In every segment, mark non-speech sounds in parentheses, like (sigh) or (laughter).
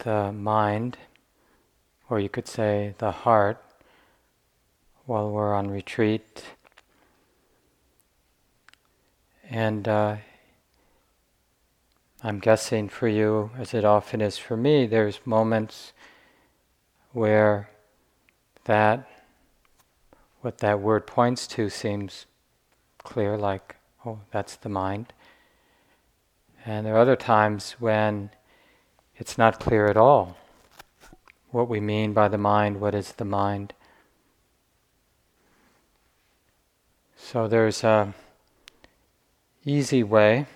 the mind, or you could say the heart, while we're on retreat. And uh, I'm guessing for you, as it often is for me, there's moments where that, what that word points to, seems clear, like, oh, that's the mind. And there are other times when it's not clear at all what we mean by the mind, what is the mind. So there's a easy way.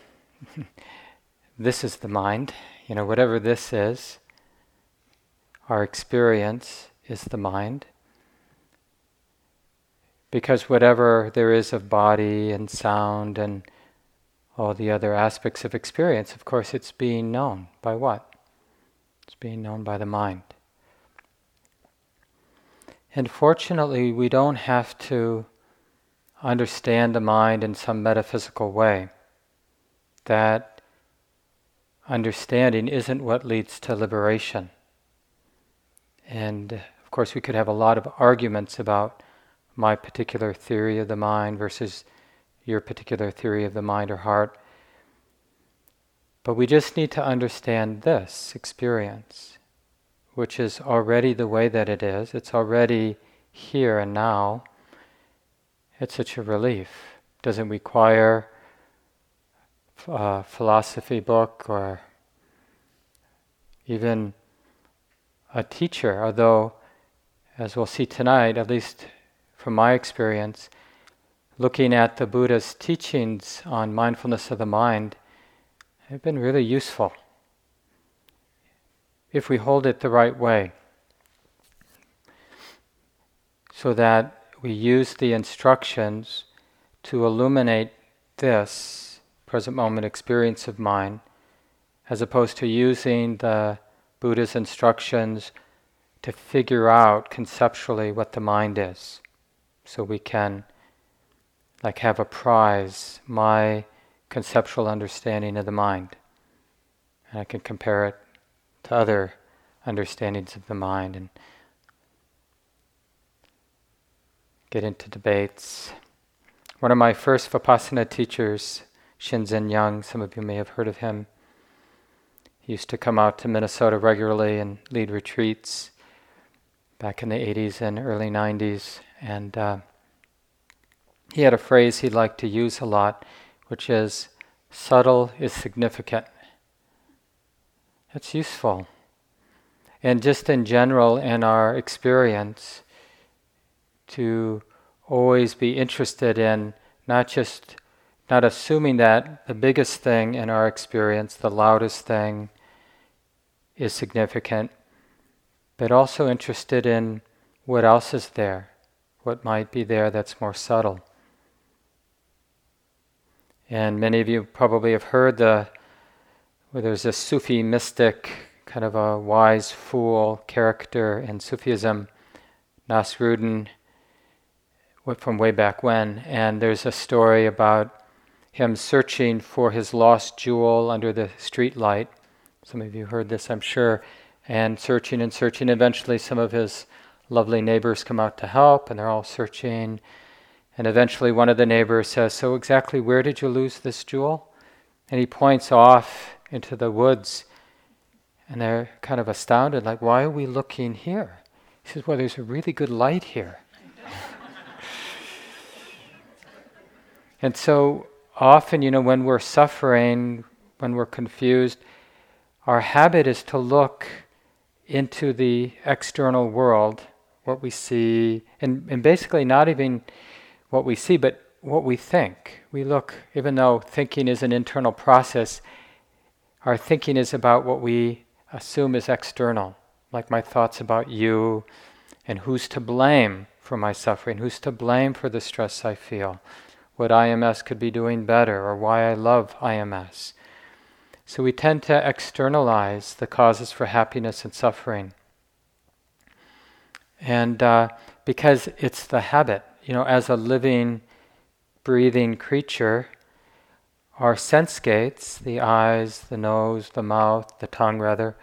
(laughs) this is the mind. You know, whatever this is, our experience is the mind. Because whatever there is of body and sound and all the other aspects of experience, of course, it's being known by what? It's being known by the mind. And fortunately, we don't have to understand the mind in some metaphysical way. That understanding isn't what leads to liberation. And of course, we could have a lot of arguments about my particular theory of the mind versus your particular theory of the mind or heart. But we just need to understand this experience, which is already the way that it is. It's already here and now. It's such a relief. It doesn't require a philosophy book or even a teacher, although, as we'll see tonight, at least from my experience, looking at the Buddha's teachings on mindfulness of the mind have been really useful if we hold it the right way. So that we use the instructions to illuminate this present moment experience of mind, as opposed to using the Buddha's instructions to figure out conceptually what the mind is. So we can like have a prize, my conceptual understanding of the mind. And I can compare it to other understandings of the mind and get into debates. One of my first Vipassana teachers, Shinzen Young, some of you may have heard of him. He used to come out to Minnesota regularly and lead retreats back in the 80s and early 90s. And uh, he had a phrase he liked to use a lot, which is subtle is significant. That's useful. And just in general, in our experience, to always be interested in not just not assuming that the biggest thing in our experience, the loudest thing, is significant, but also interested in what else is there, what might be there that's more subtle. And many of you probably have heard the where there's a Sufi mystic, kind of a wise fool character in Sufism, Nasruddin, from way back when. And there's a story about him searching for his lost jewel under the street light. Some of you heard this, I'm sure. And searching and searching. Eventually, some of his lovely neighbors come out to help, and they're all searching. And eventually, one of the neighbors says, So, exactly where did you lose this jewel? And he points off into the woods. And they're kind of astounded, like, Why are we looking here? He says, Well, there's a really good light here. (laughs) and so, often, you know, when we're suffering, when we're confused, our habit is to look into the external world, what we see, and, and basically not even what we see, but what we think. We look, even though thinking is an internal process, our thinking is about what we assume is external, like my thoughts about you and who's to blame for my suffering, who's to blame for the stress I feel, what IMS could be doing better, or why I love IMS. So we tend to externalize the causes for happiness and suffering. And uh, because it's the habit, you know, as a living, breathing creature, our sense gates, the eyes, the nose, the mouth, the tongue rather,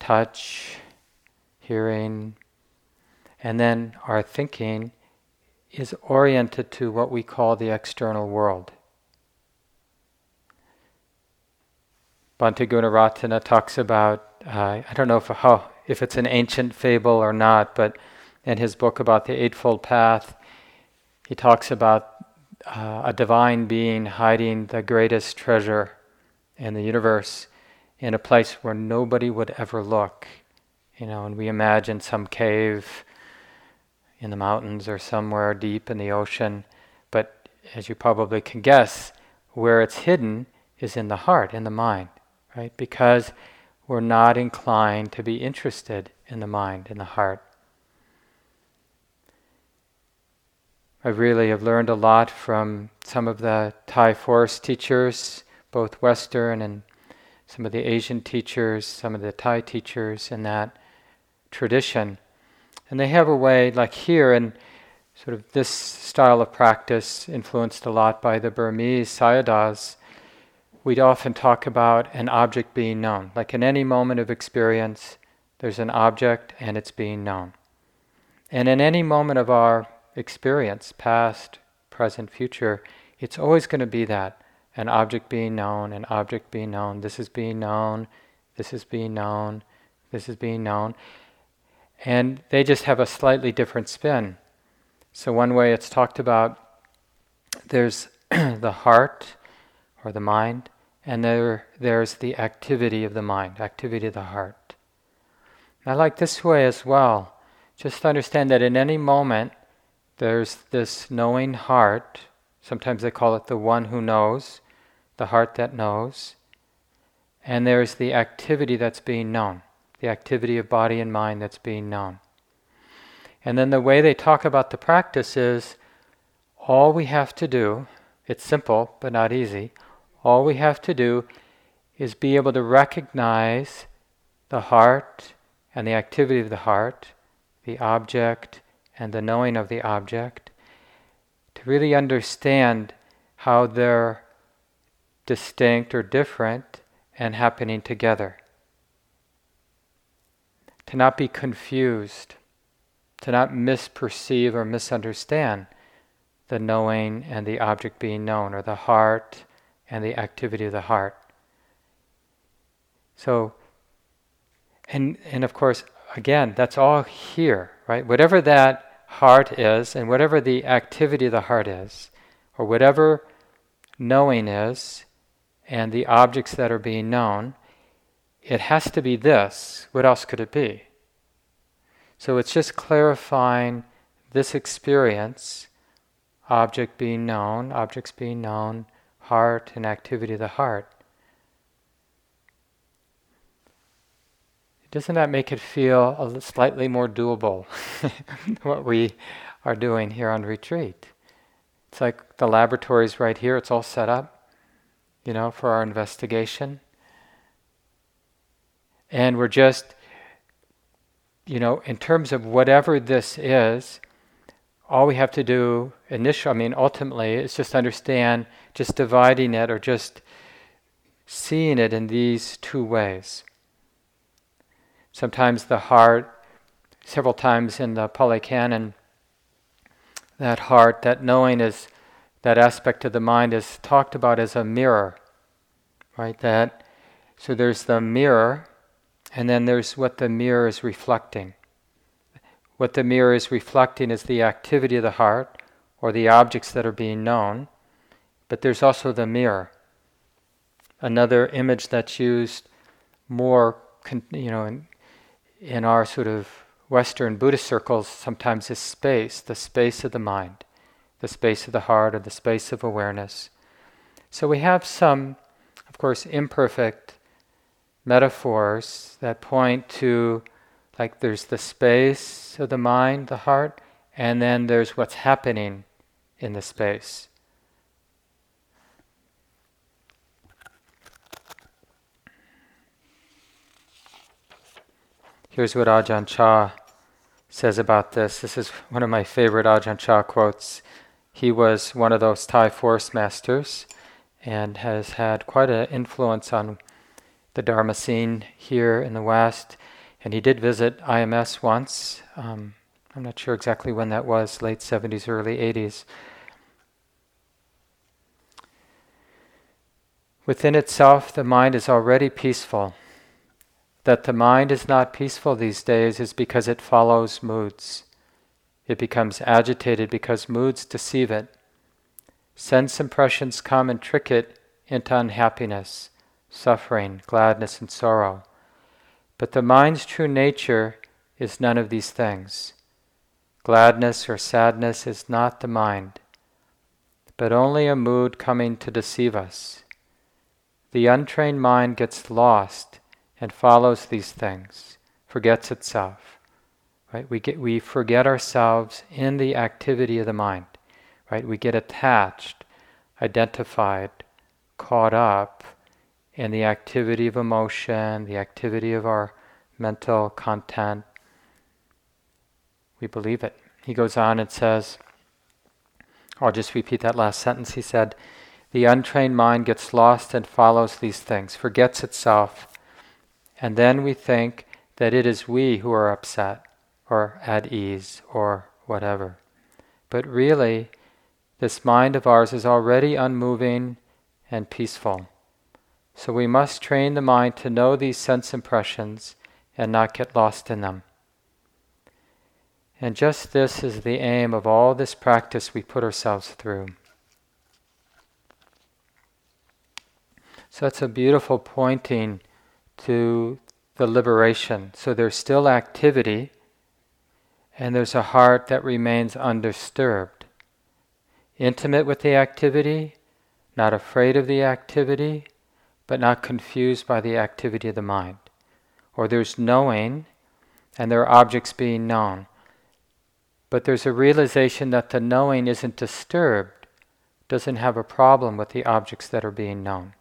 touch, hearing, and then our thinking is oriented to what we call the external world. Bhante Gunaratana talks about, uh, I don't know if, how, if it's an ancient fable or not, but in his book about the Eightfold Path, he talks about uh, a divine being hiding the greatest treasure in the universe in a place where nobody would ever look. You know, and we imagine some cave in the mountains or somewhere deep in the ocean, but as you probably can guess, where it's hidden is in the heart, in the mind right? Because we're not inclined to be interested in the mind, in the heart. I really have learned a lot from some of the Thai forest teachers, both Western and some of the Asian teachers, some of the Thai teachers in that tradition. And they have a way, like here, and sort of this style of practice influenced a lot by the Burmese Sayadaws we'd often talk about an object being known. Like in any moment of experience, there's an object and it's being known. And in any moment of our experience, past, present, future, it's always going to be that an object being known, an object being known, this is being known, this is being known, this is being known. And they just have a slightly different spin. So, one way it's talked about, there's (clears throat) the heart or the mind, and there, there's the activity of the mind, activity of the heart. I like this way as well. Just understand that in any moment, there's this knowing heart. Sometimes they call it the one who knows, the heart that knows. And there's the activity that's being known, the activity of body and mind that's being known. And then the way they talk about the practice is all we have to do, it's simple but not easy, all we have to do is be able to recognize the heart and the activity of the heart, the object and the knowing of the object, to really understand how they're distinct or different and happening together. To not be confused, to not misperceive or misunderstand the knowing and the object being known, or the heart and the activity of the heart. So, and, and of course, again, that's all here, right? Whatever that heart is, and whatever the activity of the heart is, or whatever knowing is, and the objects that are being known, it has to be this. What else could it be? So it's just clarifying this experience, object being known, objects being known, heart and activity of the heart. Doesn't that make it feel a slightly more doable, (laughs) what we are doing here on retreat? It's like the laboratory's right here, it's all set up, you know, for our investigation. And we're just, you know, in terms of whatever this is, all we have to do initially, I mean, ultimately, is just understand, just dividing it or just seeing it in these two ways. Sometimes the heart, several times in the Pali Canon, that heart, that knowing is, that aspect of the mind is talked about as a mirror, right? That, so there's the mirror, and then there's what the mirror is reflecting. What the mirror is reflecting is the activity of the heart or the objects that are being known, but there's also the mirror. Another image that's used more, you know, in, in our sort of Western Buddhist circles sometimes is space, the space of the mind, the space of the heart, or the space of awareness. So we have some, of course, imperfect metaphors that point to like there's the space of the mind, the heart, and then there's what's happening in the space. Here's what Ajahn Chah says about this. This is one of my favorite Ajahn Chah quotes. He was one of those Thai forest masters and has had quite an influence on the Dharma scene here in the West. And he did visit IMS once. Um, I'm not sure exactly when that was, late 70s, early 80s. Within itself, the mind is already peaceful. That the mind is not peaceful these days is because it follows moods. It becomes agitated because moods deceive it. Sense impressions come and trick it into unhappiness, suffering, gladness, and sorrow. But the mind's true nature is none of these things. Gladness or sadness is not the mind, but only a mood coming to deceive us. The untrained mind gets lost and follows these things, forgets itself. Right? We, get, we forget ourselves in the activity of the mind. Right? We get attached, identified, caught up in the activity of emotion, the activity of our mental content. We believe it. He goes on and says, I'll just repeat that last sentence. He said, The untrained mind gets lost and follows these things, forgets itself, and then we think that it is we who are upset or at ease or whatever. But really, this mind of ours is already unmoving and peaceful. So we must train the mind to know these sense impressions and not get lost in them. And just this is the aim of all this practice we put ourselves through. So that's a beautiful pointing to the liberation. So there's still activity, and there's a heart that remains undisturbed. Intimate with the activity, not afraid of the activity, but not confused by the activity of the mind. Or there's knowing, and there are objects being known. But there's a realization that the knowing isn't disturbed, doesn't have a problem with the objects that are being known.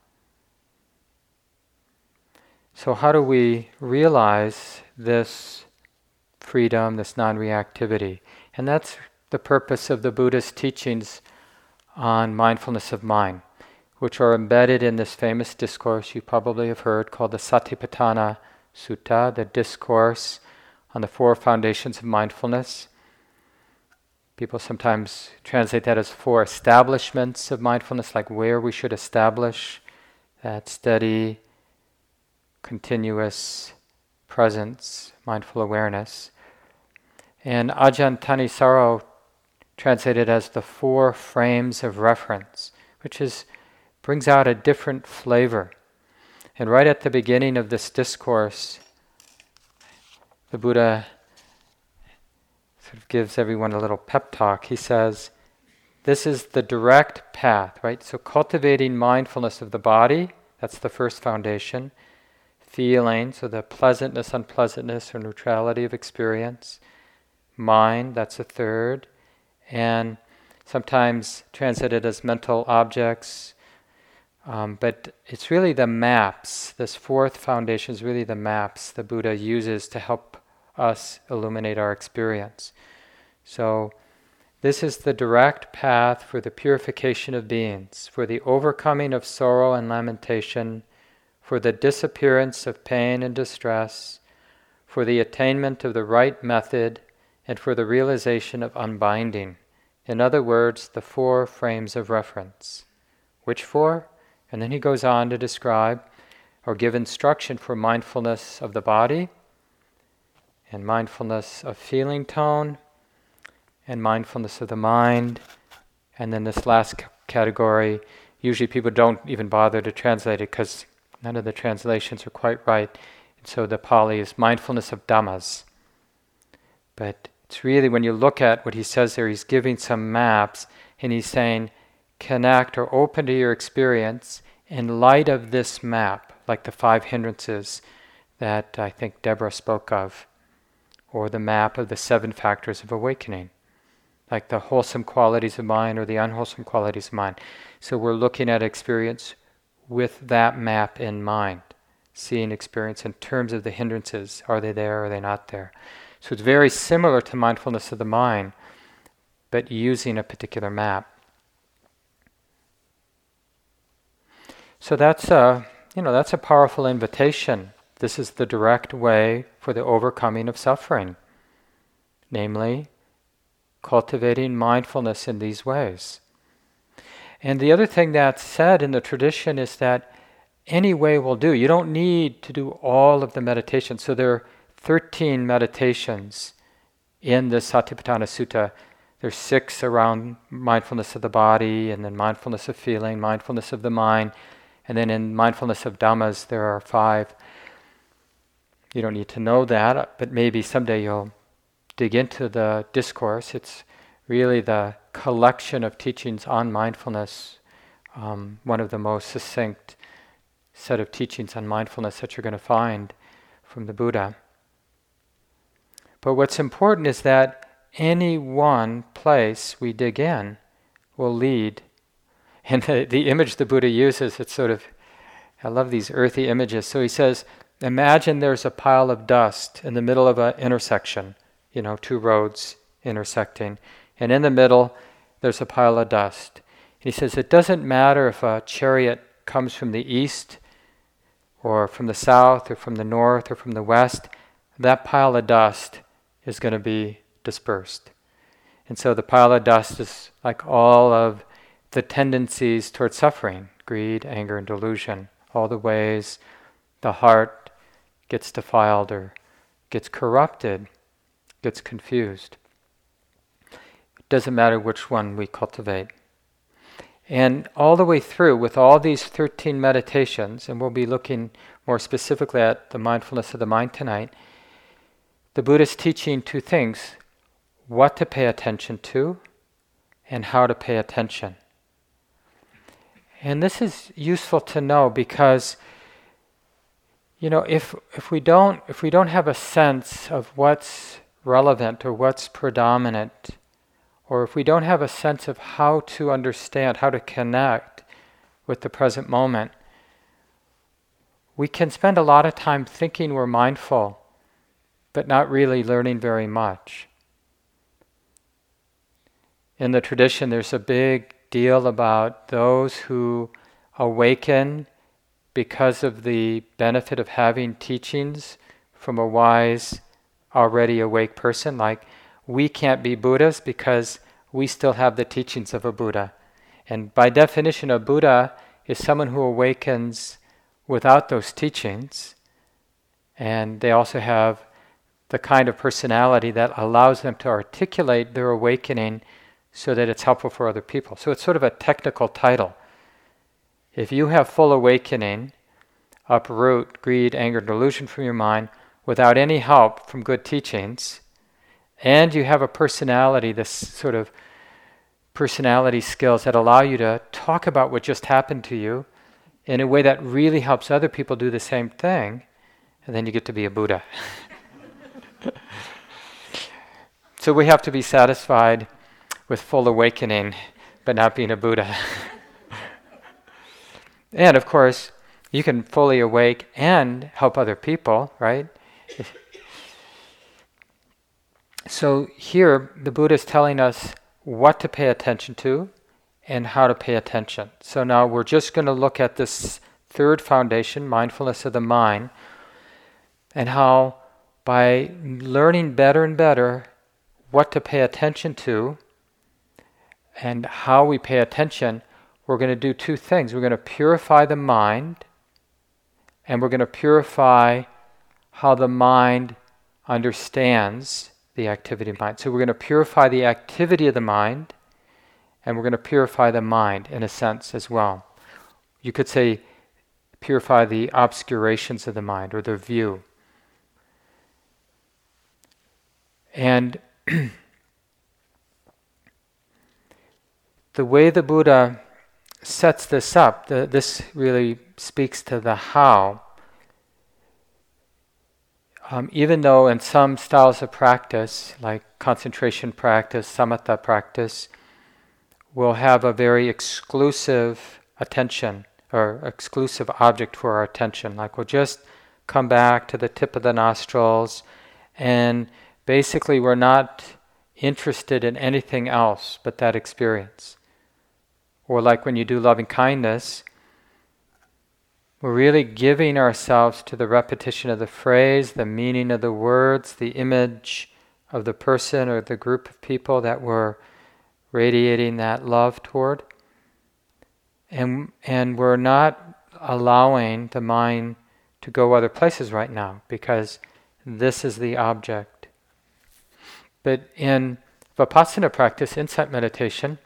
So, how do we realize this freedom, this non reactivity. And that's the purpose of the Buddhist teachings on mindfulness of mind, which are embedded in this famous discourse you probably have heard called the Satipatthana Sutta, the discourse on the four foundations of mindfulness. People sometimes translate that as four establishments of mindfulness, like where we should establish that steady, continuous presence, mindful awareness. And Ajahn Thanissaro translated as the four frames of reference, which is brings out a different flavor. And right at the beginning of this discourse, the Buddha sort of gives everyone a little pep talk. He says, This is the direct path, right? So, cultivating mindfulness of the body, that's the first foundation. Feeling, so the pleasantness, unpleasantness, or neutrality of experience mind, that's a third, and sometimes translated as mental objects. Um, but it's really the maps. This fourth foundation is really the maps the Buddha uses to help us illuminate our experience. So, this is the direct path for the purification of beings, for the overcoming of sorrow and lamentation, for the disappearance of pain and distress, for the attainment of the right method and for the realization of unbinding. In other words, the four frames of reference. Which four? And then he goes on to describe or give instruction for mindfulness of the body, and mindfulness of feeling tone, and mindfulness of the mind. And then this last c- category, usually people don't even bother to translate it because none of the translations are quite right. And so the Pali is mindfulness of dhammas. But it's really when you look at what he says there, he's giving some maps and he's saying, connect or open to your experience in light of this map, like the five hindrances that I think Deborah spoke of, or the map of the seven factors of awakening, like the wholesome qualities of mind or the unwholesome qualities of mind. So we're looking at experience with that map in mind, seeing experience in terms of the hindrances. Are they there? Are they not there? So it's very similar to mindfulness of the mind, but using a particular map. So that's a, you know, that's a powerful invitation this is the direct way for the overcoming of suffering, namely, cultivating mindfulness in these ways. And the other thing that's said in the tradition is that any way will do. You don't need to do all of the meditations. So there are 13 meditations in the Satipatthana Sutta. There's six around mindfulness of the body, and then mindfulness of feeling, mindfulness of the mind, and then in mindfulness of Dhammas, there are five. You don't need to know that, but maybe someday you'll dig into the discourse. It's really the collection of teachings on mindfulness, um, one of the most succinct set of teachings on mindfulness that you're going to find from the Buddha. But what's important is that any one place we dig in will lead. (laughs) And the, the image the Buddha uses, it's sort of, I love these earthy images. So he says, imagine there's a pile of dust in the middle of an intersection, you know, two roads intersecting. And in the middle, there's a pile of dust. And he says, it doesn't matter if a chariot comes from the east or from the south or from the north or from the west, that pile of dust is going to be dispersed. And so the pile of dust is like all of the tendencies towards suffering greed, anger, and delusion, all the ways the heart gets defiled or gets corrupted, gets confused. Doesn't matter which one we cultivate. And all the way through, with all these 13 meditations, and we'll be looking more specifically at the mindfulness of the mind tonight, the Buddha is teaching two things what to pay attention to and how to pay attention. And this is useful to know because you know if if we don't if we don't have a sense of what's relevant or what's predominant or if we don't have a sense of how to understand, how to connect with the present moment, we can spend a lot of time thinking we're mindful, but not really learning very much. In the tradition, there's a big deal about those who awaken because of the benefit of having teachings from a wise, already awake person, like we can't be Buddhas because we still have the teachings of a Buddha. And by definition, a Buddha is someone who awakens without those teachings. And they also have the kind of personality that allows them to articulate their awakening so that it's helpful for other people. So it's sort of a technical title. If you have full awakening, uproot greed, anger, delusion from your mind without any help from good teachings, and you have a personality, this sort of personality skills that allow you to talk about what just happened to you in a way that really helps other people do the same thing, and then you get to be a Buddha. (laughs) so we have to be satisfied with full awakening, but not being a Buddha. (laughs) and of course, you can fully awake and help other people, right? So here, the Buddha is telling us what to pay attention to and how to pay attention. So now we're just going to look at this third foundation, mindfulness of the mind, and how by learning better and better what to pay attention to and how we pay attention, we're going to do two things. We're going to purify the mind, and we're going to purify how the mind understands the activity of mind. So we're going to purify the activity of the mind, and we're going to purify the mind in a sense as well. You could say, purify the obscurations of the mind or the view. And (clears throat) the way the Buddha sets this up, the, this really speaks to the how um, even though in some styles of practice, like concentration practice, samatha practice, we'll have a very exclusive attention or exclusive object for our attention. Like we'll just come back to the tip of the nostrils, and basically we're not interested in anything else but that experience. Or like when you do loving kindness, we're really giving ourselves to the repetition of the phrase, the meaning of the words, the image of the person or the group of people that we're radiating that love toward. And, and we're not allowing the mind to go other places right now because this is the object. But in Vipassana practice, insight meditation,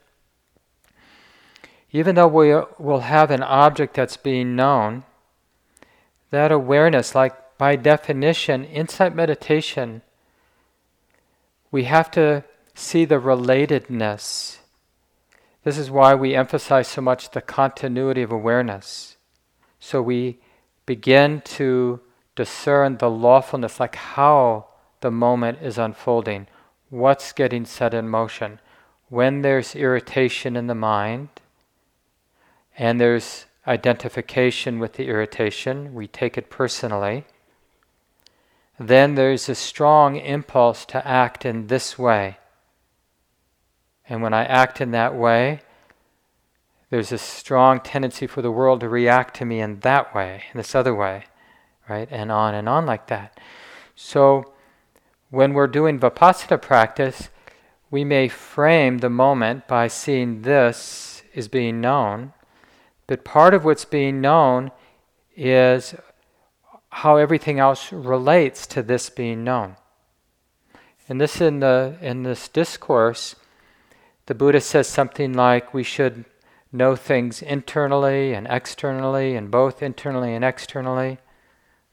even though we uh, will have an object that's being known, that awareness, like by definition, insight meditation, we have to see the relatedness. This is why we emphasize so much the continuity of awareness. So we begin to discern the lawfulness, like how the moment is unfolding, what's getting set in motion. When there's irritation in the mind, and there's identification with the irritation, we take it personally, then there's a strong impulse to act in this way. And when I act in that way, there's a strong tendency for the world to react to me in that way, in this other way, right? And on and on like that. So when we're doing Vipassana practice, we may frame the moment by seeing this is being known, but part of what's being known is how everything else relates to this being known. And this in the in this discourse the Buddha says something like we should know things internally and externally, and both internally and externally.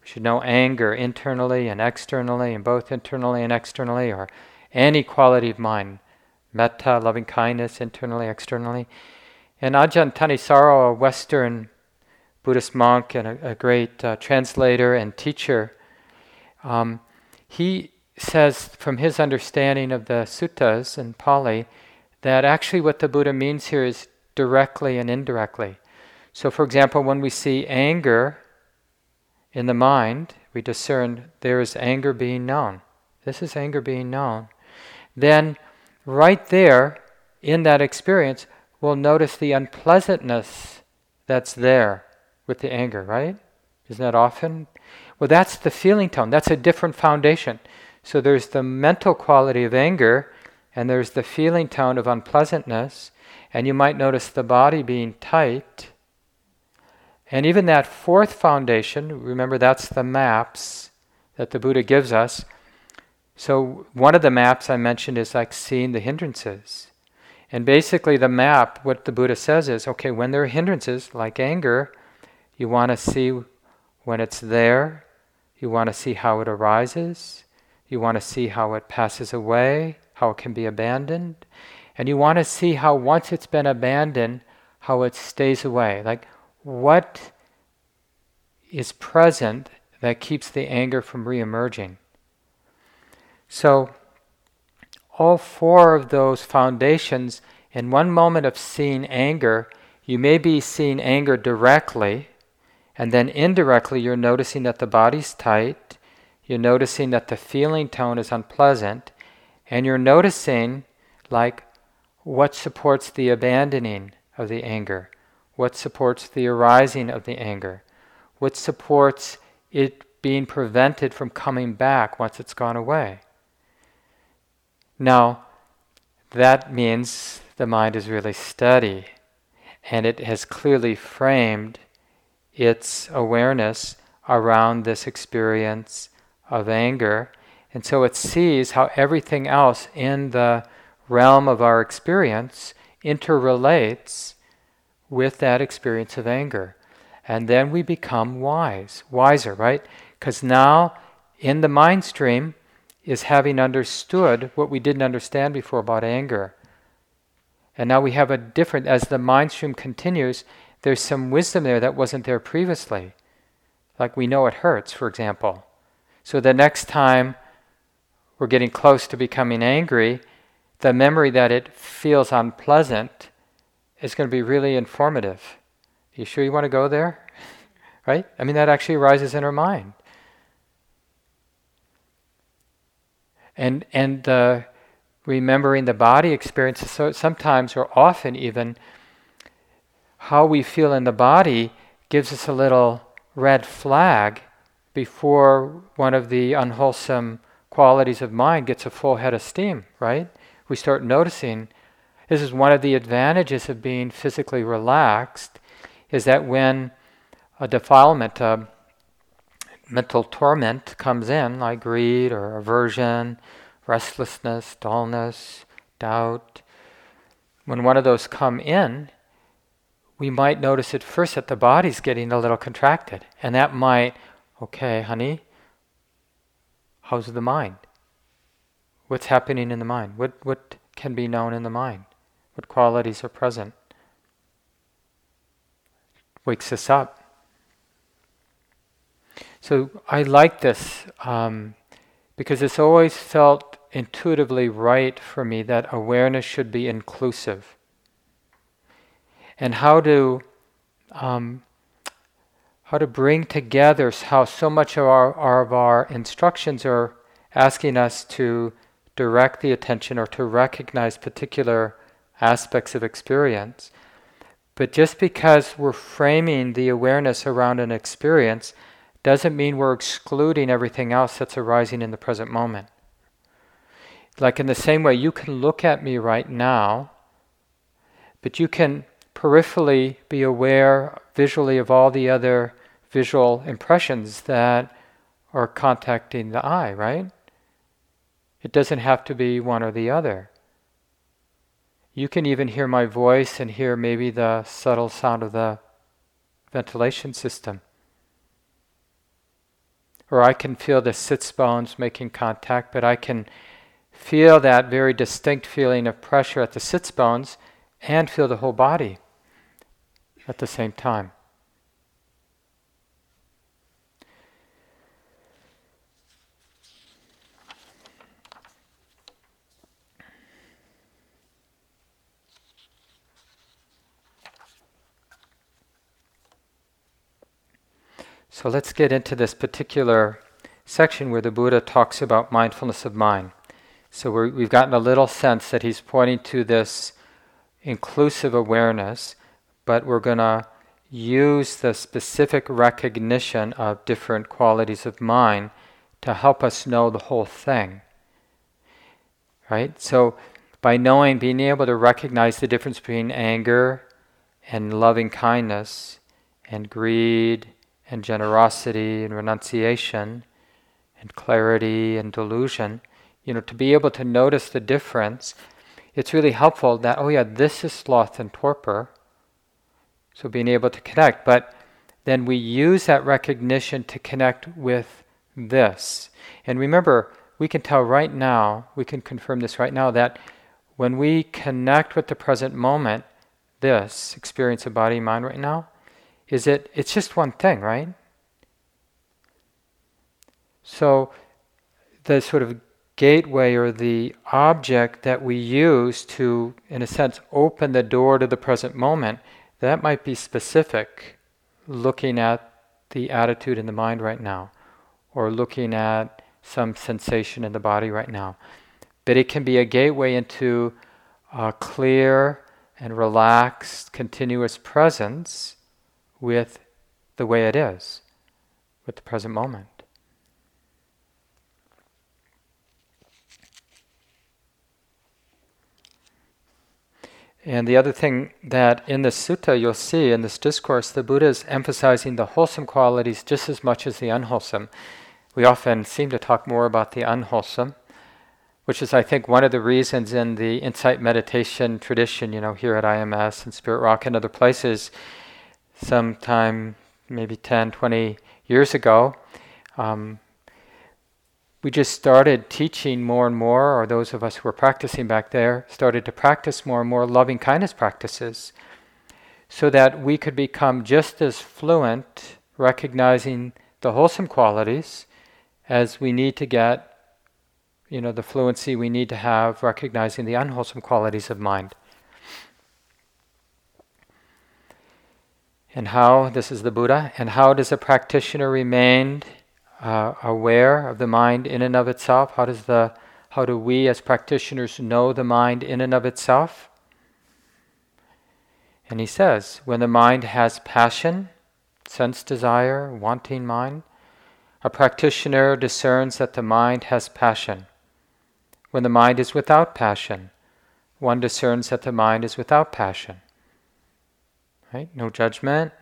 We should know anger internally and externally, and both internally and externally, or any quality of mind, metta, loving kindness, internally, externally. And Ajahn Thanissaro, a Western Buddhist monk and a, a great uh, translator and teacher, um, he says from his understanding of the suttas in Pali that actually what the Buddha means here is directly and indirectly. So, for example, when we see anger in the mind, we discern there is anger being known. This is anger being known. Then, right there in that experience, we'll notice the unpleasantness that's there with the anger, right? Isn't that often? Well, that's the feeling tone. That's a different foundation. So there's the mental quality of anger, and there's the feeling tone of unpleasantness, and you might notice the body being tight. And even that fourth foundation, remember that's the maps that the Buddha gives us. So, one of the maps I mentioned is like seeing the hindrances. And basically, the map, what the Buddha says is okay, when there are hindrances, like anger, you want to see when it's there, you want to see how it arises, you want to see how it passes away, how it can be abandoned. And you want to see how once it's been abandoned, how it stays away. Like what is present that keeps the anger from reemerging. So, all four of those foundations, in one moment of seeing anger, you may be seeing anger directly, and then indirectly you're noticing that the body's tight, you're noticing that the feeling tone is unpleasant, and you're noticing, like, what supports the abandoning of the anger, what supports the arising of the anger, what supports it being prevented from coming back once it's gone away. Now, that means the mind is really steady and it has clearly framed its awareness around this experience of anger and so it sees how everything else in the realm of our experience interrelates with that experience of anger. And then we become wise, wiser, right? Because now in the mind stream is having understood what we didn't understand before about anger. And now we have a different, as the mind stream continues, there's some wisdom there that wasn't there previously. Like we know it hurts, for example. So the next time we're getting close to becoming angry, the memory that it feels unpleasant is going to be really informative. You sure you want to go there? (laughs) right? I mean, that actually arises in our mind. And, and uh, remembering the body experiences, so sometimes or often even, how we feel in the body gives us a little red flag before one of the unwholesome qualities of mind gets a full head of steam, right? We start noticing this is one of the advantages of being physically relaxed is that when a defilement, a mental torment comes in, like greed or aversion, restlessness, dullness, doubt, when one of those come in, we might notice at first that the body's getting a little contracted. And that might, okay, honey, how's the mind? What's happening in the mind? What, what can be known in the mind? What qualities are present? Wakes us up. So I like this um, because it's always felt intuitively right for me that awareness should be inclusive. And how to um, how to bring together how so much of our, of our instructions are asking us to direct the attention or to recognize particular aspects of experience. But just because we're framing the awareness around an experience doesn't mean we're excluding everything else that's arising in the present moment. Like in the same way, you can look at me right now, but you can peripherally be aware visually of all the other visual impressions that are contacting the eye, right? It doesn't have to be one or the other. You can even hear my voice and hear maybe the subtle sound of the ventilation system. Or I can feel the sits bones making contact, but I can feel that very distinct feeling of pressure at the sits bones and feel the whole body at the same time. So let's get into this particular section where the Buddha talks about mindfulness of mind. So we have gotten a little sense that he's pointing to this inclusive awareness, but we're going to use the specific recognition of different qualities of mind to help us know the whole thing. Right? So by knowing, being able to recognize the difference between anger and loving kindness and greed and generosity and renunciation and clarity and delusion, you know, to be able to notice the difference, it's really helpful that, oh yeah, this is sloth and torpor. So being able to connect. But then we use that recognition to connect with this. And remember, we can tell right now, we can confirm this right now, that when we connect with the present moment, this experience of body mind right now, is it it's just one thing, right? So the sort of gateway or the object that we use to, in a sense, open the door to the present moment, that might be specific, looking at the attitude in the mind right now, or looking at some sensation in the body right now. But it can be a gateway into a clear and relaxed, continuous presence with the way it is, with the present moment. And the other thing that in the sutta you'll see in this discourse, the Buddha is emphasizing the wholesome qualities just as much as the unwholesome. We often seem to talk more about the unwholesome, which is, I think, one of the reasons in the insight meditation tradition, you know, here at IMS and Spirit Rock and other places, sometime maybe 10, 20 years ago, um, we just started teaching more and more, or those of us who were practicing back there started to practice more and more loving kindness practices so that we could become just as fluent recognizing the wholesome qualities as we need to get you know the fluency we need to have recognizing the unwholesome qualities of mind and how this is the buddha and how does a practitioner remain uh, aware of the mind in and of itself? How does the how do we as practitioners know the mind in and of itself? And he says, when the mind has passion, sense desire, wanting mind. A practitioner discerns that the mind has passion. When the mind is without passion, one discerns that the mind is without passion. Right? No judgment,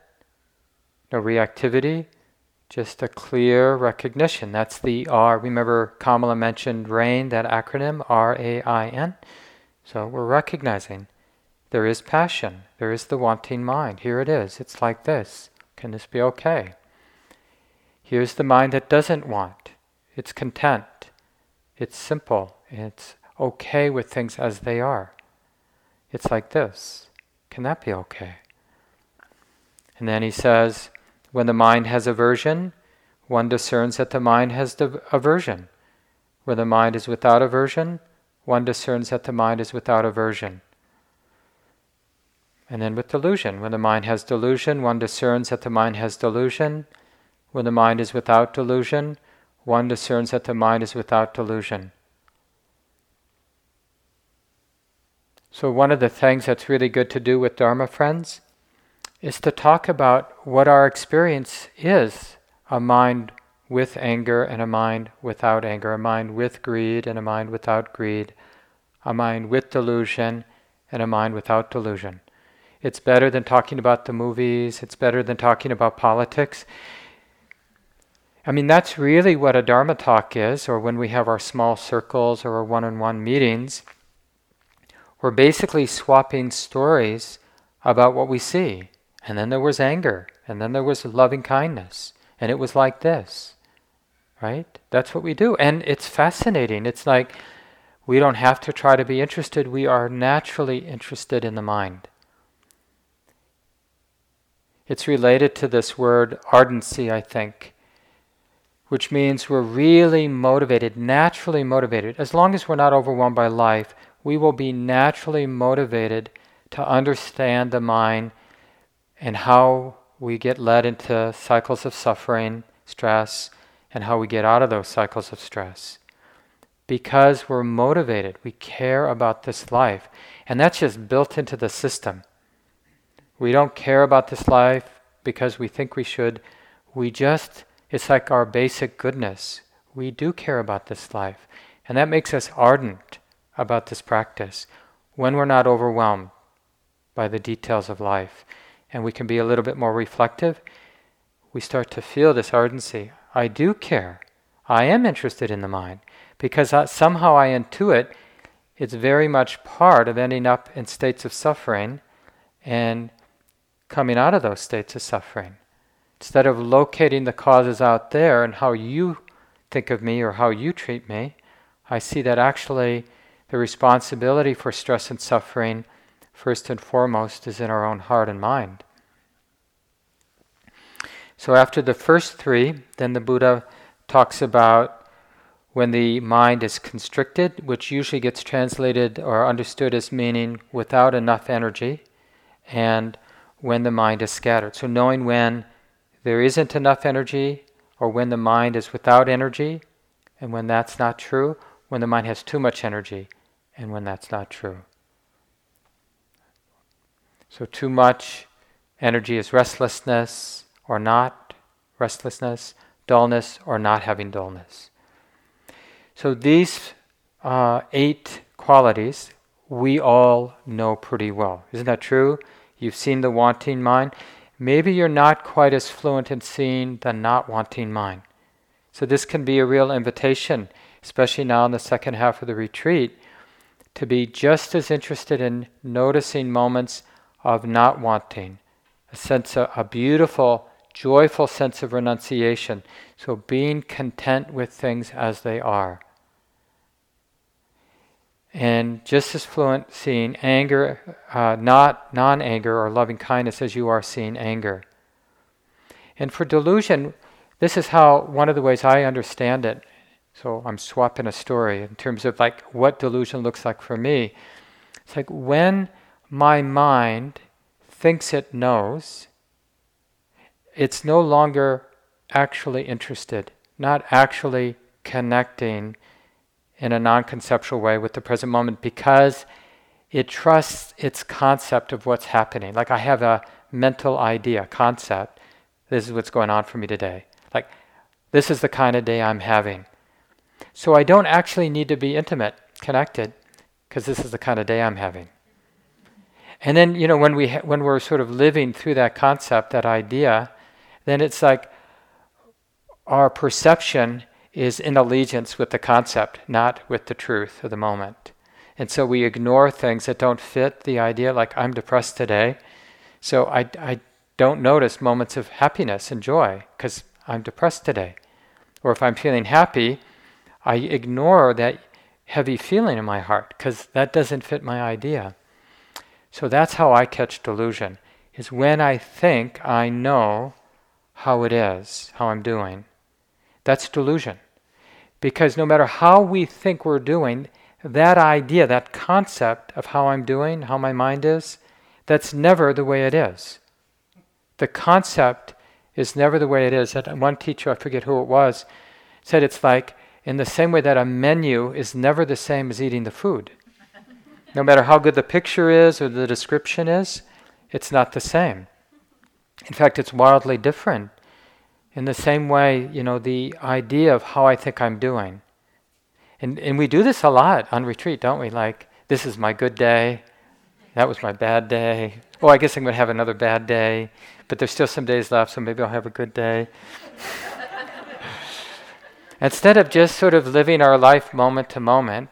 no reactivity, just a clear recognition. That's the R. Remember, Kamala mentioned RAIN, that acronym, R A I N. So we're recognizing there is passion, there is the wanting mind. Here it is. It's like this. Can this be okay? Here's the mind that doesn't want. It's content. It's simple. It's okay with things as they are. It's like this. Can that be okay? And then he says, when the mind has aversion, one discerns that the mind has aversion. When the mind is without aversion, one discerns that the mind is without aversion. And then with delusion, when the mind has delusion, one discerns that the mind has delusion. When the mind is without delusion, one discerns that the mind is without delusion. So, one of the things that's really good to do with Dharma friends is to talk about what our experience is a mind with anger and a mind without anger, a mind with greed and a mind without greed, a mind with delusion and a mind without delusion. It's better than talking about the movies, it's better than talking about politics. I mean, that's really what a Dharma talk is, or when we have our small circles or our one on one meetings. We're basically swapping stories about what we see. And then there was anger, and then there was loving kindness, and it was like this. Right? That's what we do. And it's fascinating. It's like we don't have to try to be interested, we are naturally interested in the mind. It's related to this word ardency, I think, which means we're really motivated, naturally motivated. As long as we're not overwhelmed by life, we will be naturally motivated to understand the mind and how we get led into cycles of suffering, stress, and how we get out of those cycles of stress. Because we're motivated, we care about this life. And that's just built into the system. We don't care about this life because we think we should. We just, it's like our basic goodness. We do care about this life. And that makes us ardent about this practice when we're not overwhelmed by the details of life and we can be a little bit more reflective, we start to feel this ardency. I do care. I am interested in the mind because somehow I intuit it's very much part of ending up in states of suffering and coming out of those states of suffering. Instead of locating the causes out there and how you think of me or how you treat me, I see that actually the responsibility for stress and suffering, first and foremost, is in our own heart and mind. So after the first three, then the Buddha talks about when the mind is constricted, which usually gets translated or understood as meaning without enough energy, and when the mind is scattered. So knowing when there isn't enough energy, or when the mind is without energy, and when that's not true, when the mind has too much energy, and when that's not true. So, too much energy is restlessness, or not restlessness, dullness or not having dullness. So these uh, eight qualities we all know pretty well. Isn't that true? You've seen the wanting mind. Maybe you're not quite as fluent in seeing the not wanting mind. So this can be a real invitation, especially now in the second half of the retreat, to be just as interested in noticing moments of not wanting, a sense of a beautiful joyful sense of renunciation. So being content with things as they are. And just as fluent seeing anger, uh, not non anger or loving kindness as you are seeing anger. And for delusion, this is how one of the ways I understand it. So I'm swapping a story in terms of like what delusion looks like for me. It's like when my mind thinks it knows, it's no longer actually interested, not actually connecting in a non conceptual way with the present moment because it trusts its concept of what's happening. Like I have a mental idea, concept, This is what's going on for me today. Like, this is the kind of day I'm having. So I don't actually need to be intimate, connected, because this is the kind of day I'm having. And then, you know, when, we ha- when we're sort of living through that concept, that idea, then it's like our perception is in allegiance with the concept, not with the truth of the moment. And so we ignore things that don't fit the idea, like I'm depressed today. So I, I don't notice moments of happiness and joy because I'm depressed today. Or if I'm feeling happy, I ignore that heavy feeling in my heart because that doesn't fit my idea. So that's how I catch delusion, is when I think I know how it is, how I'm doing. That's delusion. Because no matter how we think we're doing, that idea, that concept of how I'm doing, how my mind is, that's never the way it is. The concept is never the way it is. And one teacher, I forget who it was, said it's like in the same way that a menu is never the same as eating the food. No matter how good the picture is or the description is, it's not the same. In fact, it's wildly different. In the same way, you know, the idea of how I think I'm doing. And, and we do this a lot on retreat, don't we? Like, this is my good day. That was my bad day. Oh, I guess I'm going to have another bad day. But there's still some days left, so maybe I'll have a good day. (laughs) Instead of just sort of living our life moment to moment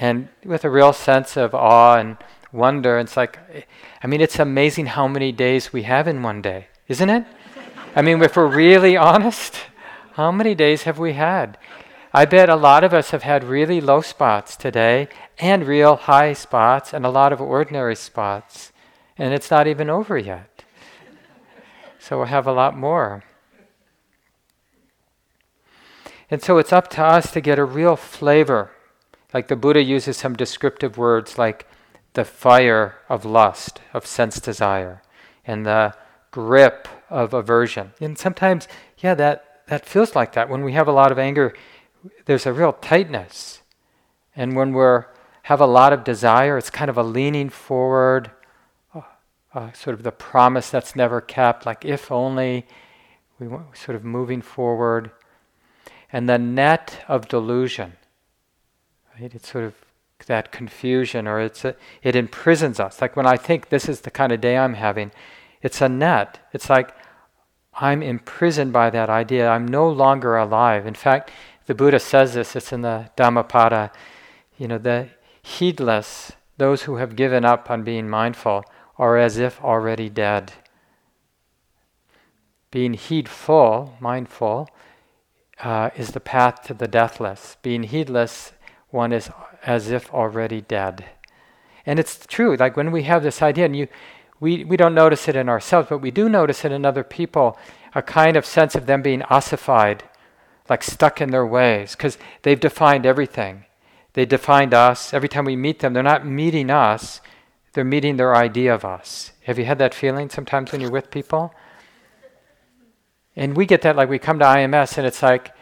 and with a real sense of awe and wonder, it's like, I mean, it's amazing how many days we have in one day, isn't it? I mean, if we're really honest, how many days have we had? I bet a lot of us have had really low spots today and real high spots and a lot of ordinary spots, and it's not even over yet. So we'll have a lot more. And so it's up to us to get a real flavor. Like the Buddha uses some descriptive words like the fire of lust, of sense desire, and the grip of aversion. And sometimes, yeah, that, that feels like that. When we have a lot of anger, there's a real tightness. And when we have a lot of desire, it's kind of a leaning forward, uh, uh, sort of the promise that's never kept, like if only, we sort of moving forward. And the net of delusion, right? It's sort of that confusion, or it's a, it imprisons us. Like when I think this is the kind of day I'm having, it's a net. It's like I'm imprisoned by that idea. I'm no longer alive. In fact, the Buddha says this, it's in the Dhammapada. You know, the heedless, those who have given up on being mindful, are as if already dead. Being heedful, mindful, uh, is the path to the deathless. Being heedless, one is as if already dead. And it's true, like when we have this idea, and you, we, we don't notice it in ourselves, but we do notice it in other people, a kind of sense of them being ossified, like stuck in their ways, because they've defined everything. They defined us. Every time we meet them, they're not meeting us, they're meeting their idea of us. Have you had that feeling sometimes when you're with people? And we get that like we come to IMS and it's like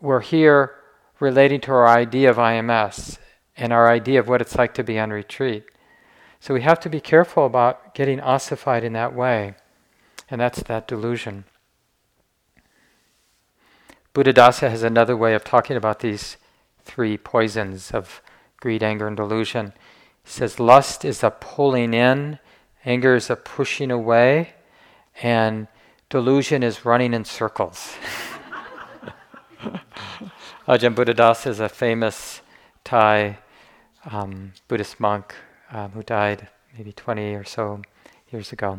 we're here relating to our idea of IMS and our idea of what it's like to be on retreat. So we have to be careful about getting ossified in that way. And that's that delusion. Buddhadasa has another way of talking about these three poisons of greed, anger, and delusion. He says lust is a pulling in, anger is a pushing away, and delusion is running in circles. (laughs) Ajahn Buddhadasa is a famous Thai um, Buddhist monk um, who died maybe 20 or so years ago.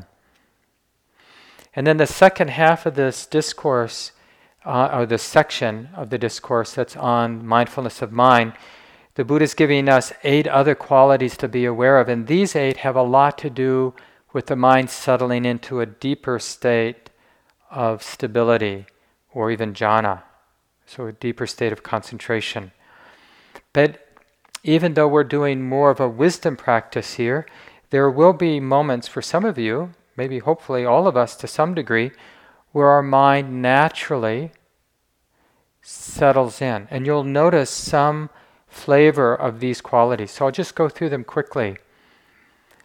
And then the second half of this discourse uh, or the section of the discourse that's on mindfulness of mind, the Buddha is giving us eight other qualities to be aware of, and these eight have a lot to do with the mind settling into a deeper state of stability or even jhana, so a deeper state of concentration. But even though we're doing more of a wisdom practice here, there will be moments for some of you, maybe hopefully all of us to some degree, where our mind naturally settles in. And you'll notice some flavor of these qualities. So I'll just go through them quickly.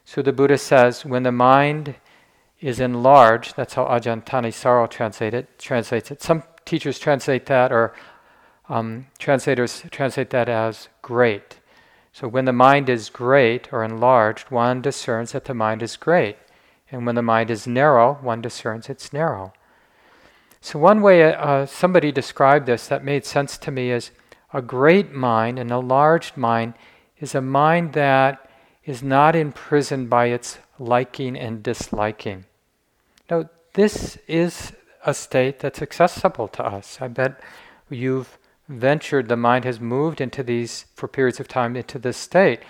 So the Buddha says when the mind is enlarged. That's how Ajahn Thanissaro translate it, translates it. Some teachers translate that, or um, translators translate that as great. So when the mind is great or enlarged, one discerns that the mind is great. And when the mind is narrow, one discerns it's narrow. So, one way uh, somebody described this that made sense to me is a great mind, an enlarged mind, is a mind that is not imprisoned by its liking and disliking. Now, this is a state that's accessible to us. I bet you've ventured, the mind has moved into these, for periods of time, into this state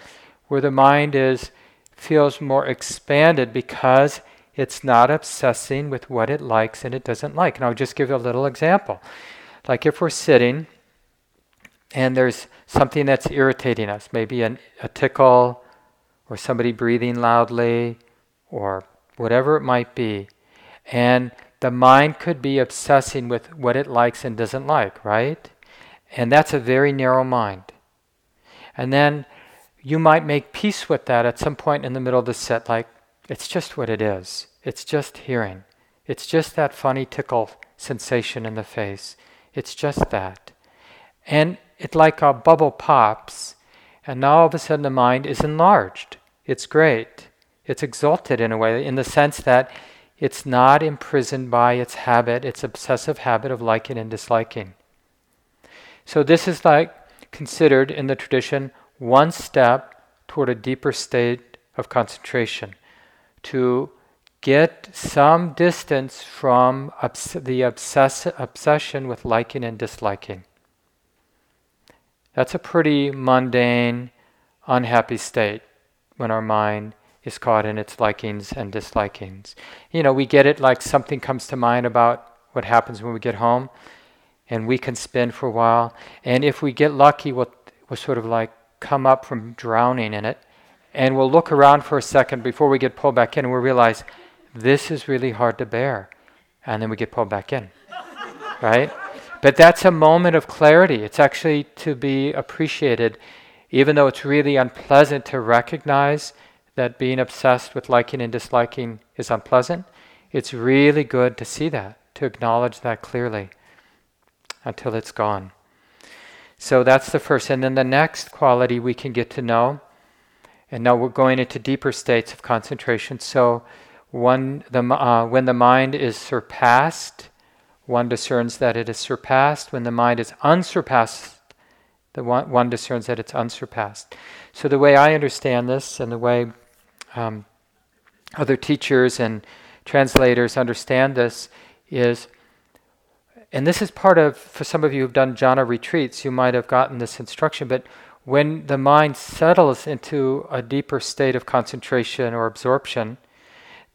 where the mind is feels more expanded because it's not obsessing with what it likes and it doesn't like. And I'll just give you a little example. Like if we're sitting and there's something that's irritating us, maybe an, a tickle or somebody breathing loudly or whatever it might be, and the mind could be obsessing with what it likes and doesn't like, right? And that's a very narrow mind. And then you might make peace with that at some point in the middle of the set, like, it's just what it is. It's just hearing. It's just that funny tickle sensation in the face. It's just that. And it like a bubble pops, and now all of a sudden the mind is enlarged. It's great. It's exalted in a way, in the sense that it's not imprisoned by its habit, its obsessive habit of liking and disliking. So this is like considered in the tradition one step toward a deeper state of concentration to get some distance from obs- the obsess- obsession with liking and disliking. That's a pretty mundane, unhappy state when our mind is caught in its likings and dislikings. You know, we get it like something comes to mind about what happens when we get home, and we can spin for a while. And if we get lucky, we'll, we'll sort of like come up from drowning in it, and we'll look around for a second before we get pulled back in, and we'll realize this is really hard to bear. And then we get pulled back in, (laughs) right? But that's a moment of clarity. It's actually to be appreciated, even though it's really unpleasant to recognize that being obsessed with liking and disliking is unpleasant. It's really good to see that, to acknowledge that clearly until it's gone. So that's the first. And then the next quality we can get to know. And now we're going into deeper states of concentration. So one, the, uh, when the mind is surpassed, one discerns that it is surpassed. When the mind is unsurpassed, the one, one discerns that it's unsurpassed. So the way I understand this, and the way um, other teachers and translators understand this, is and this is part of, for some of you who've done jhana retreats, you might have gotten this instruction, but when the mind settles into a deeper state of concentration or absorption,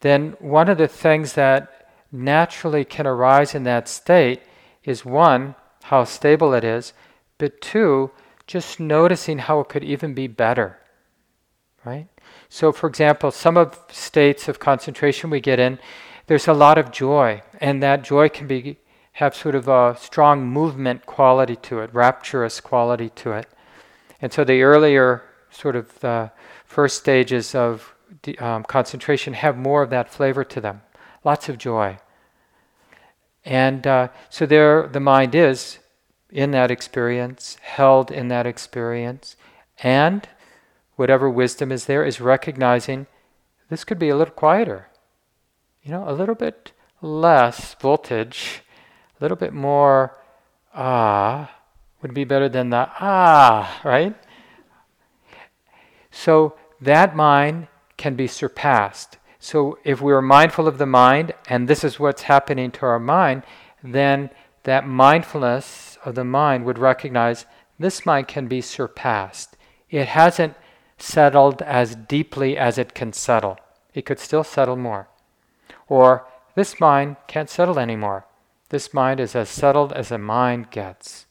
then one of the things that naturally can arise in that state is one, how stable it is, but two, just noticing how it could even be better. Right? So, for example, some of states of concentration we get in, there's a lot of joy, and that joy can be have sort of a strong movement quality to it, rapturous quality to it. And so the earlier sort of the first stages of um, concentration have more of that flavor to them, lots of joy. And uh, so there, the mind is in that experience, held in that experience, and whatever wisdom is there is recognizing this could be a little quieter, you know, a little bit less voltage a little bit more ah would be better than the ah, right? So that mind can be surpassed. So if we are mindful of the mind and this is what's happening to our mind, then that mindfulness of the mind would recognize this mind can be surpassed. It hasn't settled as deeply as it can settle. It could still settle more. Or this mind can't settle anymore. This mind is as settled as a mind gets.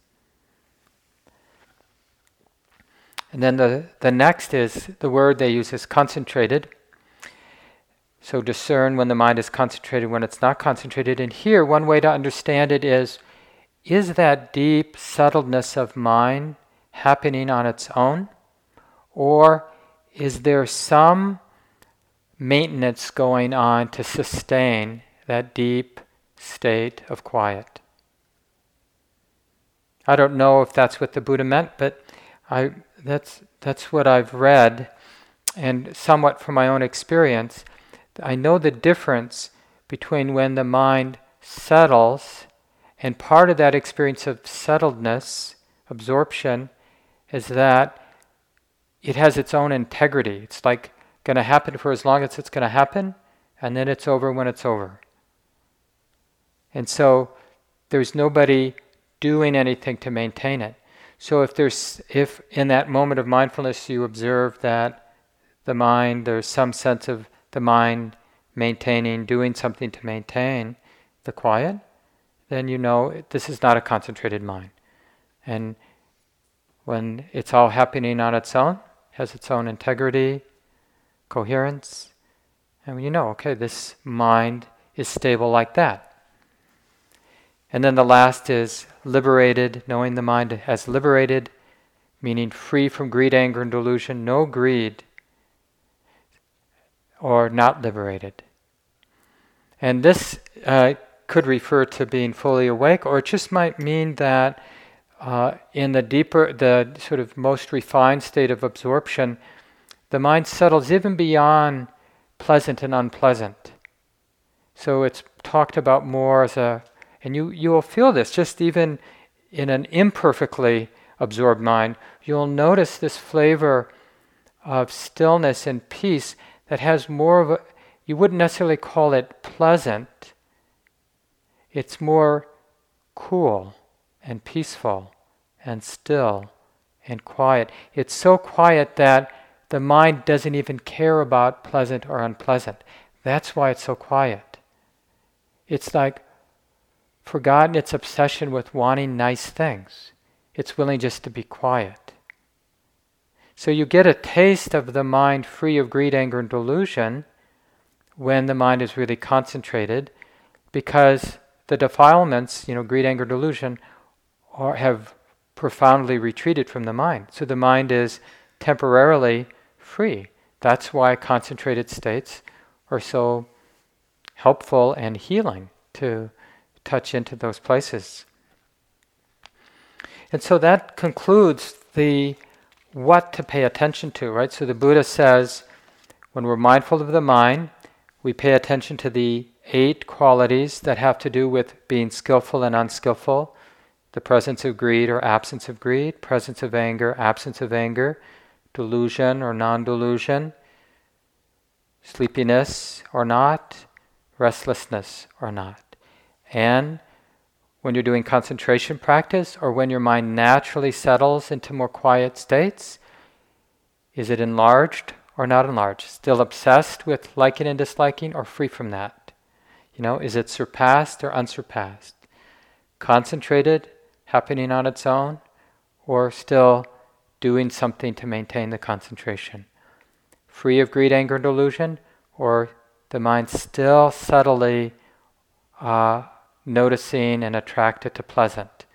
And then the, the next is the word they use is concentrated. So discern when the mind is concentrated, when it's not concentrated. And here, one way to understand it is is that deep settledness of mind happening on its own? Or is there some maintenance going on to sustain that deep state of quiet. I don't know if that's what the Buddha meant, but I, that's, that's what I've read, and somewhat from my own experience. I know the difference between when the mind settles, and part of that experience of settledness, absorption, is that it has its own integrity. It's like going to happen for as long as it's going to happen, and then it's over when it's over. And so there's nobody doing anything to maintain it. So if there's if in that moment of mindfulness you observe that the mind there's some sense of the mind maintaining doing something to maintain the quiet, then you know this is not a concentrated mind. And when it's all happening on its own, has its own integrity, coherence, and you know, okay, this mind is stable like that. And then the last is liberated, knowing the mind as liberated, meaning free from greed, anger, and delusion, no greed, or not liberated. And this uh, could refer to being fully awake, or it just might mean that uh, in the deeper, the sort of most refined state of absorption, the mind settles even beyond pleasant and unpleasant. So it's talked about more as a and you, you will feel this just even in an imperfectly absorbed mind. You'll notice this flavor of stillness and peace that has more of a, you wouldn't necessarily call it pleasant, it's more cool and peaceful and still and quiet. It's so quiet that the mind doesn't even care about pleasant or unpleasant. That's why it's so quiet. It's like forgotten its obsession with wanting nice things. It's willing just to be quiet. So you get a taste of the mind free of greed, anger, and delusion when the mind is really concentrated because the defilements, you know, greed, anger, delusion, are, have profoundly retreated from the mind. So the mind is temporarily free. That's why concentrated states are so helpful and healing to touch into those places. And so that concludes the what to pay attention to, right? So the Buddha says when we're mindful of the mind, we pay attention to the eight qualities that have to do with being skillful and unskillful the presence of greed or absence of greed, presence of anger, absence of anger, delusion or non delusion, sleepiness or not, restlessness or not. And when you're doing concentration practice or when your mind naturally settles into more quiet states, is it enlarged or not enlarged? Still obsessed with liking and disliking or free from that? You know, is it surpassed or unsurpassed? Concentrated, happening on its own, or still doing something to maintain the concentration? Free of greed, anger, and delusion, or the mind still subtly uh, noticing and attracted to pleasant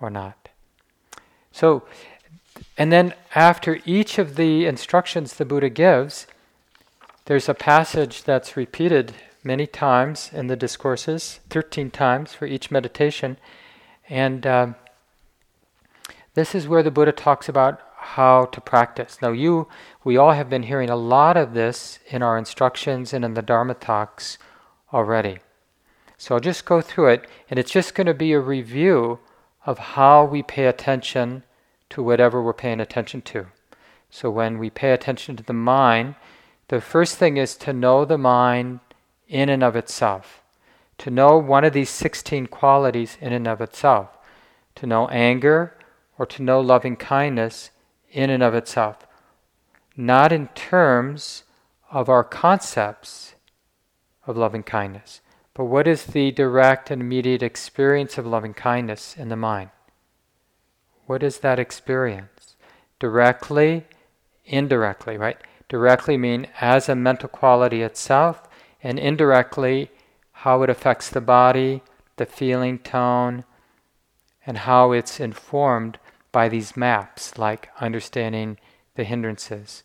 or not. So, and then after each of the instructions the Buddha gives, there's a passage that's repeated many times in the discourses, 13 times for each meditation. And um, this is where the Buddha talks about how to practice. Now, you, we all have been hearing a lot of this in our instructions and in the Dharma talks already. So I'll just go through it, and it's just going to be a review of how we pay attention to whatever we're paying attention to. So when we pay attention to the mind, the first thing is to know the mind in and of itself. To know one of these 16 qualities in and of itself. To know anger or to know loving kindness in and of itself. Not in terms of our concepts of loving kindness but what is the direct and immediate experience of loving kindness in the mind? What is that experience? Directly, indirectly, right? Directly mean as a mental quality itself, and indirectly how it affects the body, the feeling tone, and how it's informed by these maps, like understanding the hindrances.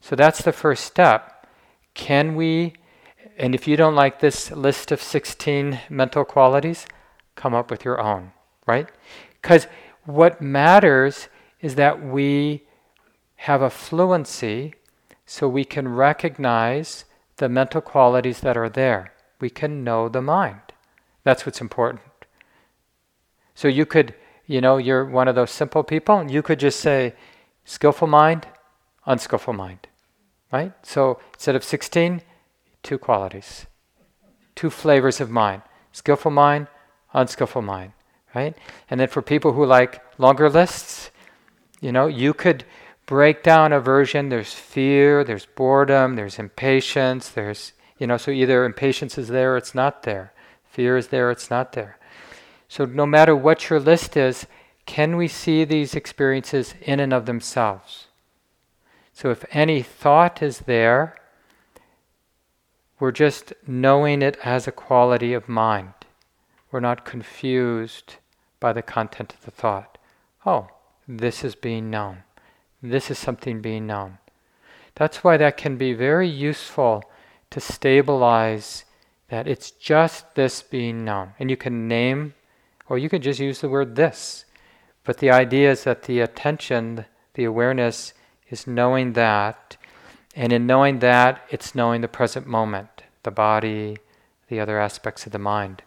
So that's the first step. Can we, and if you don't like this list of 16 mental qualities, come up with your own, right? Because what matters is that we have a fluency so we can recognize the mental qualities that are there. We can know the mind. That's what's important. So you could, you know, you're one of those simple people, you could just say skillful mind, unskillful mind. Right? So instead of 16, two qualities, two flavors of mind skillful mind, unskillful mind. Right? And then for people who like longer lists, you know, you could break down aversion. There's fear, there's boredom, there's impatience, there's, you know, so either impatience is there or it's not there. Fear is there, it's not there. So no matter what your list is, can we see these experiences in and of themselves? So if any thought is there, we're just knowing it as a quality of mind. We're not confused by the content of the thought. Oh, this is being known. This is something being known. That's why that can be very useful to stabilize that it's just this being known. And you can name, or you can just use the word this. But the idea is that the attention, the awareness, is knowing that. And in knowing that, it's knowing the present moment, the body, the other aspects of the mind.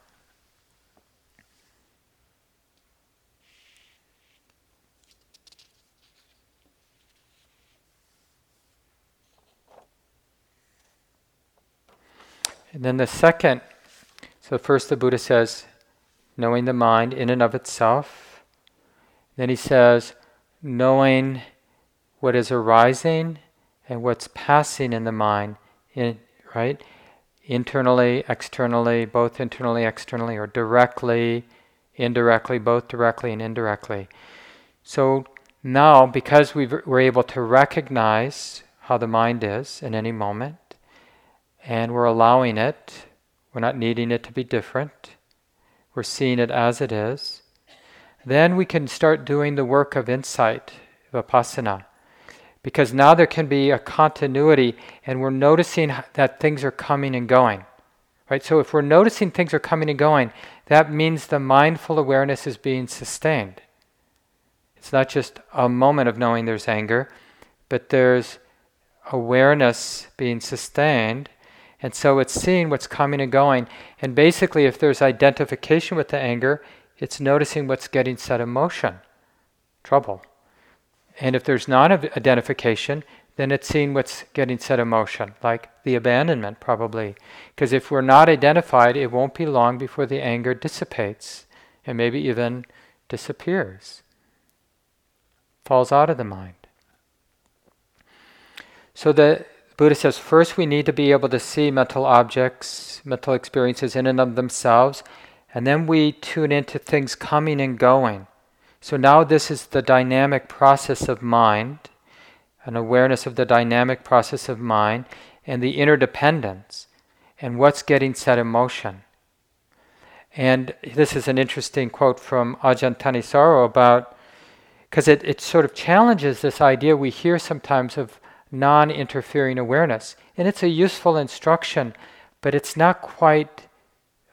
And then the second, so first the Buddha says, knowing the mind in and of itself. Then he says, knowing what is arising and what's passing in the mind, in, right? Internally, externally, both internally, externally, or directly, indirectly, both directly and indirectly. So now, because we are able to recognize how the mind is in any moment, and we're allowing it. We're not needing it to be different. We're seeing it as it is. Then we can start doing the work of insight, vipassana. Because now there can be a continuity and we're noticing that things are coming and going. Right? So if we're noticing things are coming and going, that means the mindful awareness is being sustained. It's not just a moment of knowing there's anger, but there's awareness being sustained and so it's seeing what's coming and going. And basically, if there's identification with the anger, it's noticing what's getting set in motion. Trouble. And if there's non identification, then it's seeing what's getting set in motion, like the abandonment, probably. Because if we're not identified, it won't be long before the anger dissipates and maybe even disappears, falls out of the mind. So the Buddha says first we need to be able to see mental objects, mental experiences in and of themselves, and then we tune into things coming and going. So now this is the dynamic process of mind, an awareness of the dynamic process of mind, and the interdependence, and what's getting set in motion. And this is an interesting quote from Ajahn Thanissaro about, because it, it sort of challenges this idea we hear sometimes of non interfering awareness. And it's a useful instruction, but it's not quite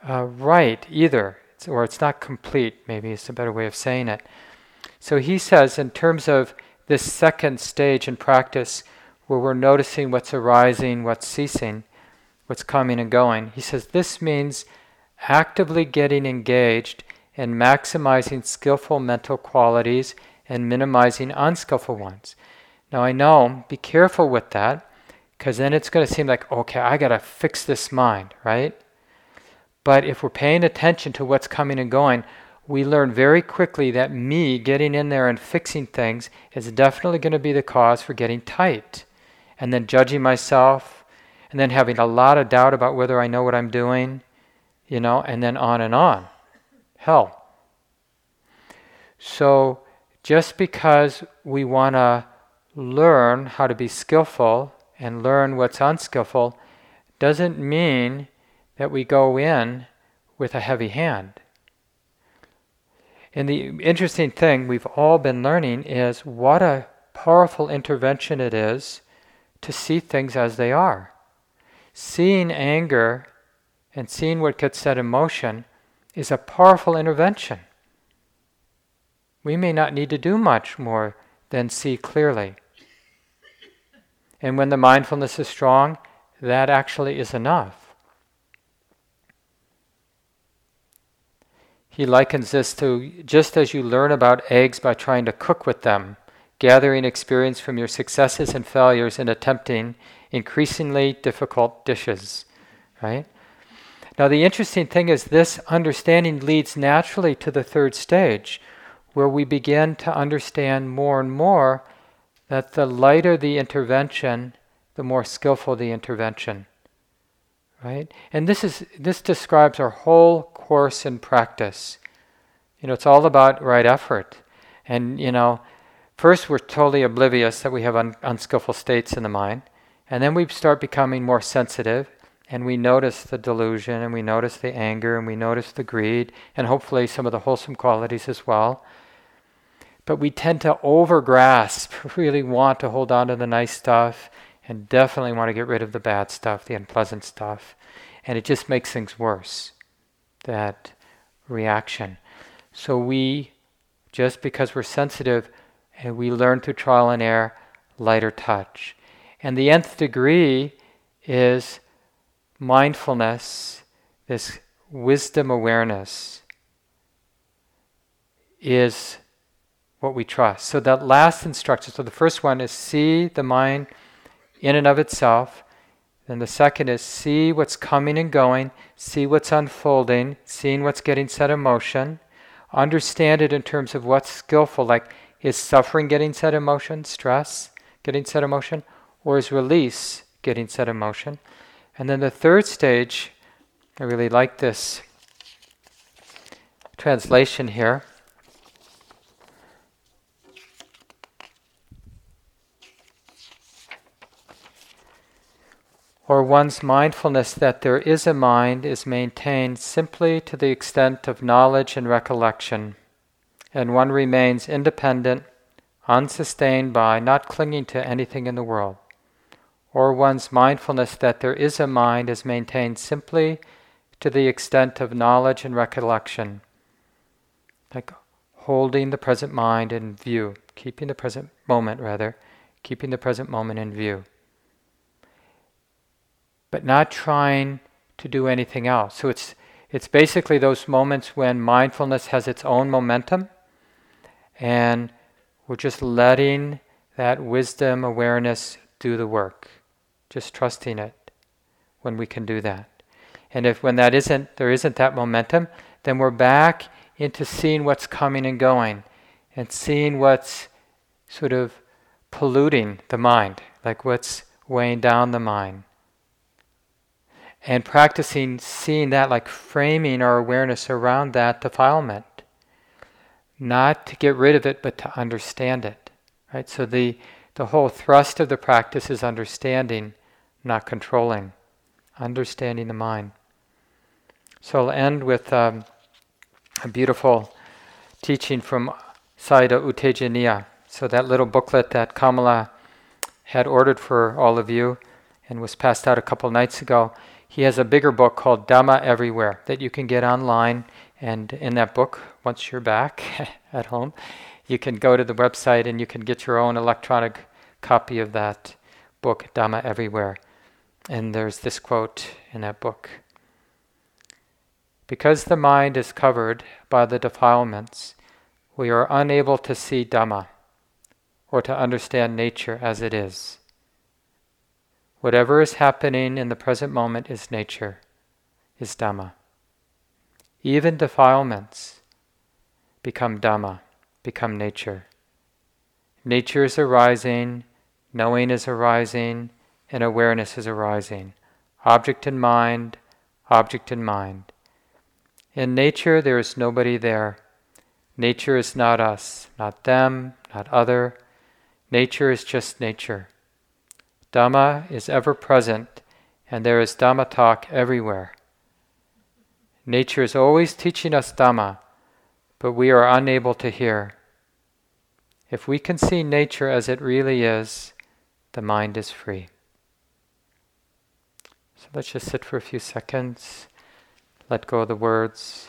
uh, right either, it's, or it's not complete, maybe is a better way of saying it. So he says, in terms of this second stage in practice, where we're noticing what's arising, what's ceasing, what's coming and going, he says this means actively getting engaged and maximizing skillful mental qualities and minimizing unskillful ones. Now I know, be careful with that, because then it's going to seem like, okay, I got to fix this mind, right? But if we're paying attention to what's coming and going, we learn very quickly that me getting in there and fixing things is definitely going to be the cause for getting tight. And then judging myself, and then having a lot of doubt about whether I know what I'm doing, you know, and then on and on. Hell. So just because we want to learn how to be skillful and learn what's unskillful doesn't mean that we go in with a heavy hand. And the interesting thing we've all been learning is what a powerful intervention it is to see things as they are. Seeing anger and seeing what gets set in motion is a powerful intervention. We may not need to do much more than see clearly. And when the mindfulness is strong, that actually is enough. He likens this to just as you learn about eggs by trying to cook with them, gathering experience from your successes and failures in attempting increasingly difficult dishes, right? Now, the interesting thing is this understanding leads naturally to the third stage, where we begin to understand more and more that the lighter the intervention, the more skillful the intervention. Right? And this is this describes our whole course in practice. You know, it's all about right effort. And you know, first we're totally oblivious that we have un- unskillful states in the mind, and then we start becoming more sensitive and we notice the delusion and we notice the anger and we notice the greed and hopefully some of the wholesome qualities as well. But we tend to overgrasp, really want to hold on to the nice stuff, and definitely want to get rid of the bad stuff, the unpleasant stuff. And it just makes things worse, that reaction. So we, just because we're sensitive, and we learn through trial and error, lighter touch. And the nth degree is mindfulness, this wisdom awareness, is what we trust. So that last instruction, so the first one is see the mind in and of itself. Then the second is see what's coming and going, see what's unfolding, seeing what's getting set in motion. Understand it in terms of what's skillful, like is suffering getting set in motion, stress getting set in motion, or is release getting set in motion? And then the third stage, I really like this translation here. Or one's mindfulness that there is a mind is maintained simply to the extent of knowledge and recollection, and one remains independent, unsustained by not clinging to anything in the world or one's mindfulness that there is a mind is maintained simply to the extent of knowledge and recollection, like holding the present mind in view, keeping the present moment, rather, keeping the present moment in view. But not trying to do anything else. So it's, it's basically those moments when mindfulness has its own momentum and we're just letting that wisdom awareness do the work just trusting it when we can do that. And if when that isn't there isn't that momentum, then we're back into seeing what's coming and going and seeing what's sort of polluting the mind, like what's weighing down the mind. And practicing seeing that, like framing our awareness around that defilement. Not to get rid of it, but to understand it. Right? So the, the whole thrust of the practice is understanding not controlling, understanding the mind. So I'll end with um, a beautiful teaching from Sayadaw U Tejaniya. So that little booklet that Kamala had ordered for all of you and was passed out a couple nights ago. He has a bigger book called Dhamma Everywhere that you can get online. And in that book, once you're back (laughs) at home, you can go to the website and you can get your own electronic copy of that book, Dhamma Everywhere. And there's this quote in that book Because the mind is covered by the defilements, we are unable to see Dhamma or to understand nature as it is. Whatever is happening in the present moment is nature, is Dhamma. Even defilements become Dhamma, become nature. Nature is arising, knowing is arising, and awareness is arising. Object in mind, object in mind. In nature, there is nobody there. Nature is not us, not them, not other. Nature is just nature. Dhamma is ever present, and there is Dhamma talk everywhere. Nature is always teaching us Dhamma, but we are unable to hear. If we can see nature as it really is, the mind is free. So let's just sit for a few seconds, let go of the words.